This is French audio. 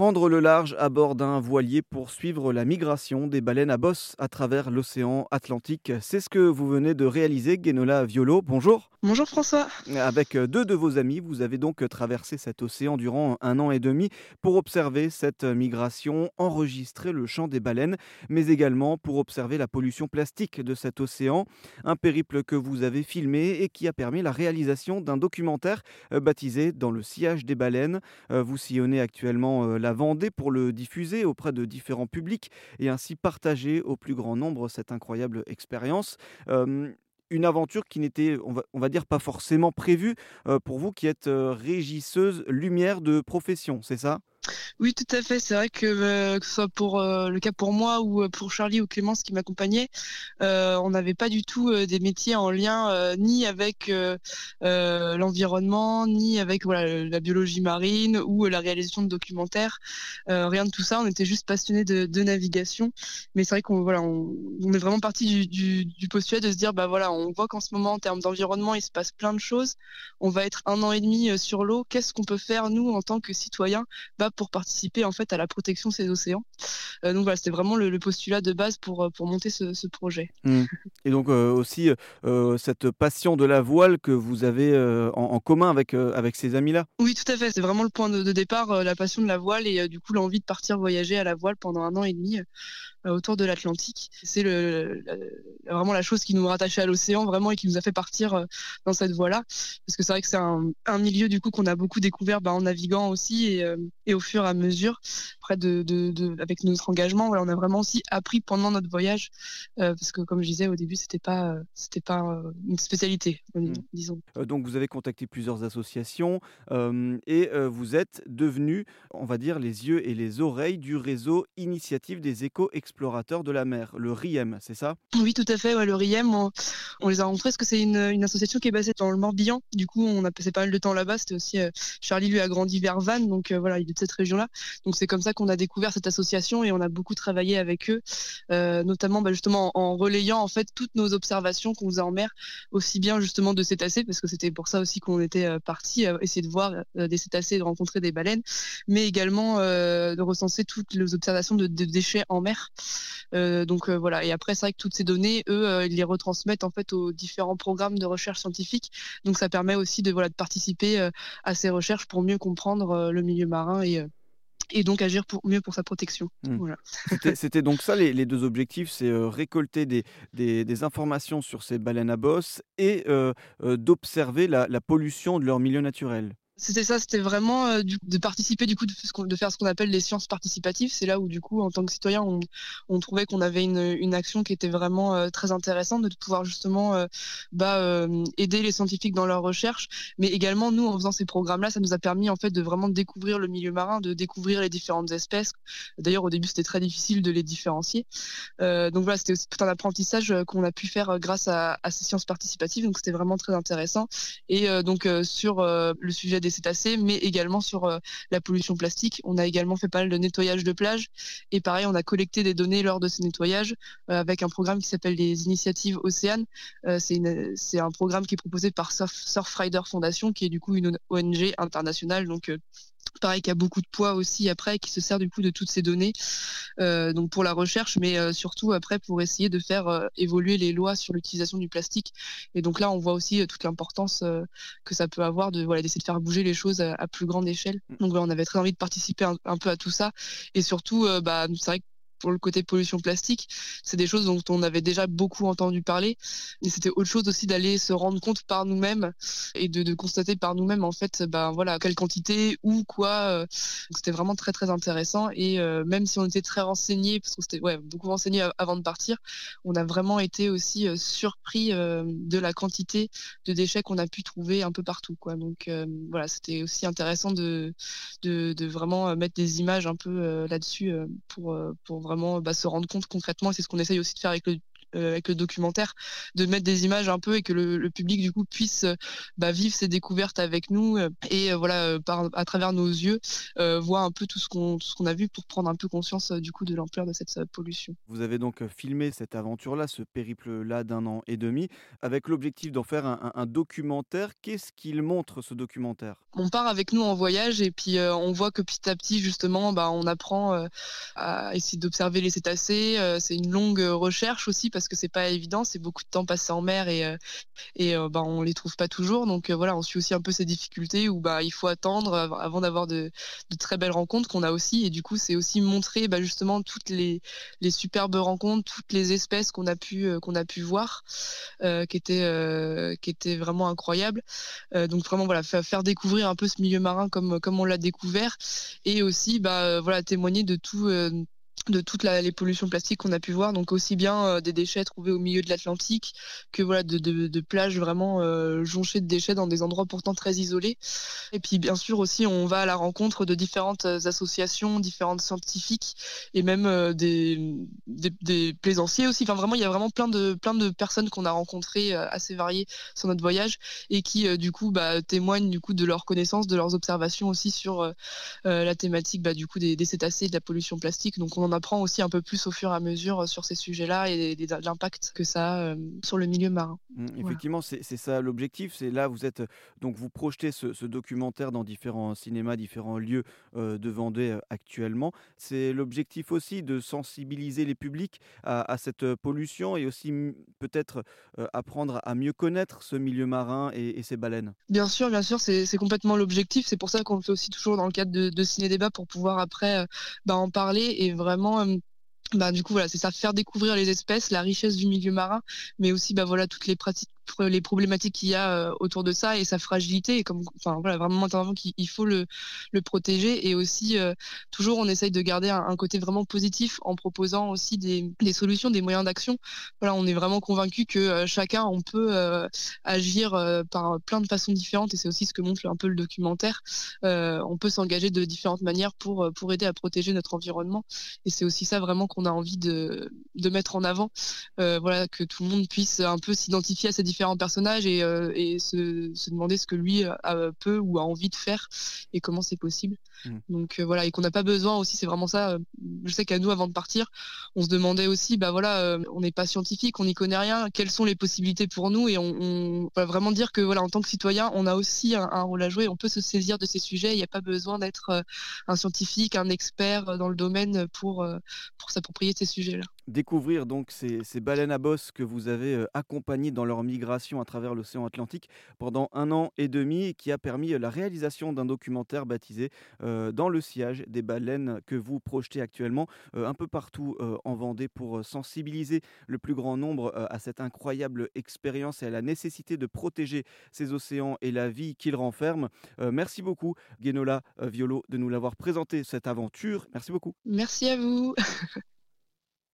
Prendre le large à bord d'un voilier pour suivre la migration des baleines à bosse à travers l'océan Atlantique, c'est ce que vous venez de réaliser, Guénola Violo. Bonjour. Bonjour François. Avec deux de vos amis, vous avez donc traversé cet océan durant un an et demi pour observer cette migration, enregistrer le chant des baleines, mais également pour observer la pollution plastique de cet océan. Un périple que vous avez filmé et qui a permis la réalisation d'un documentaire euh, baptisé Dans le sillage des baleines. Euh, vous sillonnez actuellement euh, la Vendée pour le diffuser auprès de différents publics et ainsi partager au plus grand nombre cette incroyable expérience. une aventure qui n'était, on va, dire, pas forcément prévue pour vous qui êtes régisseuse lumière de profession, c'est ça? Oui, tout à fait. C'est vrai que euh, que ce soit pour euh, le cas pour moi ou euh, pour Charlie ou Clémence qui m'accompagnait, on n'avait pas du tout des métiers en lien ni avec l'environnement, ni avec la biologie marine ou la réalisation de documentaires. rien de tout ça. On était juste passionnés de, navigation. Mais c'est vrai qu'on voilà, on, est vraiment parti du, postulat de se dire bah voilà, on voit qu'en ce moment en termes d'environnement, il se passe plein de choses. On va être un an et demi sur l'eau. Qu'est-ce qu'on peut faire nous en tant que citoyens? Bah, pour participer en fait à la protection de ces océans. Euh, donc voilà, c'était vraiment le, postulat de base pour, euh, pour monter ce, projet. Mmh. Et donc euh, aussi cette passion de la voile que vous avez en, commun avec, avec ces amis-là? Oui, tout à fait. C'est vraiment le point de, départ, la passion de la voile et du coup l'envie de partir voyager à la voile pendant un an et demi autour de l'Atlantique. C'est vraiment la chose qui nous rattachait à l'océan vraiment et qui nous a fait partir dans cette voie-là. Parce que c'est vrai que c'est un, milieu du coup qu'on a beaucoup découvert bah, en naviguant aussi et, et, au fur et à mesure, près de, de, de avec notre engagement, voilà, on a vraiment aussi appris pendant notre voyage, euh, parce que comme je disais au début, c'était pas c'était pas euh, une spécialité, mmh. disons. Euh, donc vous avez contacté plusieurs associations et vous êtes devenu, on va dire, les yeux et les oreilles du réseau Initiative des éco-explorateurs de la mer, le RIEM, c'est ça? Oui, tout à fait. Ouais, le RIEM, on, on, les a rencontrés parce que c'est une, une, association qui est basée dans le Morbihan. Du coup, on a passé pas mal de temps là-bas. C'était aussi Charlie lui a grandi vers Vannes, donc voilà, il est de cette région-là. Donc c'est comme ça qu'on a découvert cette association et on a beaucoup travaillé avec eux, euh, notamment bah, justement en, relayant en fait toutes nos observations qu'on faisait en mer, aussi bien justement de cétacés, parce que c'était pour ça aussi qu'on était euh, parti euh, essayer de voir des cétacés, de rencontrer des baleines, mais également de recenser toutes les observations de, déchets en mer. donc voilà. Et après, c'est vrai que toutes ces données, eux, ils les retransmettent en fait aux différents programmes de recherche scientifique. Donc ça permet aussi de voilà de participer à ces recherches pour mieux comprendre le milieu marin et et donc agir pour, mieux pour sa protection. Mmh. C'était donc ça les, deux objectifs, c'est euh, récolter des, des, informations sur ces baleines à bosse et euh, euh, d'observer la, la pollution de leur milieu naturel. C'était ça, c'était vraiment euh, de participer du coup de, faire ce qu'on appelle les sciences participatives. C'est là où du coup en tant que citoyen on, trouvait qu'on avait une, action qui était vraiment euh, très intéressante de pouvoir justement euh, bah, aider les scientifiques dans leurs recherches, mais également nous en faisant ces programmes-là, ça nous a permis en fait de vraiment découvrir le milieu marin, de découvrir les différentes espèces. D'ailleurs au début c'était très difficile de les différencier. donc voilà, c'était tout un apprentissage qu'on a pu faire grâce à, ces sciences participatives. Donc c'était vraiment très intéressant. Et donc sur le sujet des cétacés, mais également sur euh, la pollution plastique. On a également fait pas mal de nettoyage de plage et pareil, on a collecté des données lors de ces nettoyages euh, avec un programme qui s'appelle les initiatives Océane. Euh, c'est un programme qui est proposé par Surf, Surfrider Foundation, qui est du coup une ONG internationale, donc pareil qui a beaucoup de poids aussi après qui se sert du coup de toutes ces données euh, donc pour la recherche mais euh, surtout après pour essayer de faire euh, évoluer les lois sur l'utilisation du plastique. Et donc là on voit aussi toute l'importance que ça peut avoir de voilà d'essayer de faire bouger les choses à, plus grande échelle. Mm. donc voilà, on avait très envie de participer un, un peu à tout ça. Et surtout bah c'est vrai que pour le côté pollution plastique, c'est des choses dont on avait déjà beaucoup entendu parler. Et c'était autre chose aussi d'aller se rendre compte par nous-mêmes et de, constater par nous-mêmes en fait, ben voilà, quelle quantité ou quoi. Euh. C'était vraiment très très intéressant. Et euh, même si on était très renseignés, parce qu'on s'était ouais, beaucoup renseignés avant de partir, on a vraiment été aussi euh, surpris de la quantité de déchets qu'on a pu trouver un peu partout. Quoi. Donc voilà, c'était aussi intéressant de, de, de, vraiment mettre des images un peu là-dessus pour, pour vraiment bah, se rendre compte concrètement. C'est ce qu'on essaye aussi de faire avec le, avec le documentaire, de mettre des images un peu et que le, public du coup puisse bah, vivre ses découvertes avec nous et voilà à travers nos yeux voir un peu tout ce qu'on ce qu'on a vu pour prendre un peu conscience du coup de l'ampleur de cette pollution. Vous avez donc filmé cette aventure-là, ce périple-là d'un an et demi, avec l'objectif d'en faire un, documentaire. Qu'est-ce qu'il montre ce documentaire? On part avec nous en voyage et puis on voit que petit à petit justement, bah, on apprend à essayer d'observer les cétacés. c'est une longue recherche aussi parce que c'est pas évident, c'est beaucoup de temps passé en mer et et bah, on les trouve pas toujours. Donc voilà, on suit aussi un peu ces difficultés où bah il faut attendre avant d'avoir de, très belles rencontres qu'on a aussi. Et du coup, c'est aussi montrer bah, justement toutes les, les superbes rencontres, toutes les espèces qu'on a pu qu'on a pu voir, qui étaient qui étaient vraiment incroyables. donc vraiment voilà, faire, découvrir un peu ce milieu marin comme comme on l'a découvert et aussi bah voilà témoigner de tout de toutes les pollutions plastiques qu'on a pu voir, donc aussi bien euh, des déchets trouvés au milieu de l'Atlantique que voilà de, plages vraiment euh, jonchées de déchets dans des endroits pourtant très isolés. Et puis bien sûr aussi on va à la rencontre de différentes associations, différentes scientifiques et même euh, des, plaisanciers aussi. Enfin vraiment il y a vraiment plein de plein de personnes qu'on a rencontrées assez variées sur notre voyage et qui du coup bah, témoignent du coup de leurs connaissances, de leurs observations aussi sur la thématique bah, du coup des, cétacés de la pollution plastique. Donc on apprend aussi un peu plus au fur et à mesure euh, sur ces sujets-là et, l'impact que ça a euh, sur le milieu marin. Mmh, effectivement, c'est ça l'objectif. C'est là, vous êtes donc vous projetez ce, documentaire dans différents cinémas, différents lieux euh, de Vendée actuellement. C'est l'objectif aussi de sensibiliser les publics à, cette pollution et aussi peut-être apprendre à mieux connaître ce milieu marin et, ses baleines. Bien sûr, bien sûr, c'est complètement l'objectif. C'est pour ça qu'on le fait aussi toujours dans le cadre de, de ciné-débat pour pouvoir après bah, en parler et vraiment bah, du coup voilà c'est ça faire découvrir les espèces la richesse du milieu marin mais aussi bah voilà toutes les pratiques les problématiques qu'il y a euh, autour de ça et sa fragilité. Et comme enfin voilà vraiment qu'il faut le, le protéger. Et aussi euh, toujours on essaye de garder un, côté vraiment positif en proposant aussi des, des solutions des moyens d'action. Voilà on est vraiment convaincu que euh, chacun on peut agir par plein de façons différentes. Et c'est aussi ce que montre un peu le documentaire. On peut s'engager de différentes manières pour pour aider à protéger notre environnement. Et c'est aussi ça vraiment qu'on a envie de, de mettre en avant voilà que tout le monde puisse un peu s'identifier à ces différents personnages et, euh, et se, se, demander ce que lui a, peut ou a envie de faire et comment c'est possible. Mmh. Donc euh, voilà, et qu'on n'a pas besoin aussi, c'est vraiment ça. Euh, je sais qu'à nous, avant de partir, on se demandait aussi, bah voilà, on n'est pas scientifique, on n'y connaît rien, quelles sont les possibilités pour nous et on, va vraiment dire que voilà, en tant que citoyen, on a aussi un, un, rôle à jouer, on peut se saisir de ces sujets. Il n'y a pas besoin d'être un scientifique, un expert dans le domaine pour pour s'approprier ces sujets-là. Découvrir donc ces, baleines à bosse que vous avez accompagnées dans leur migration à travers l'océan Atlantique pendant un an et demi, qui a permis la réalisation d'un documentaire baptisé Dans le sillage des baleines que vous projetez actuellement un peu partout en Vendée pour sensibiliser le plus grand nombre à cette incroyable expérience et à la nécessité de protéger ces océans et la vie qu'ils renferment. merci beaucoup, Guénola Violo, de nous l'avoir présenté cette aventure. Merci beaucoup. Merci à vous.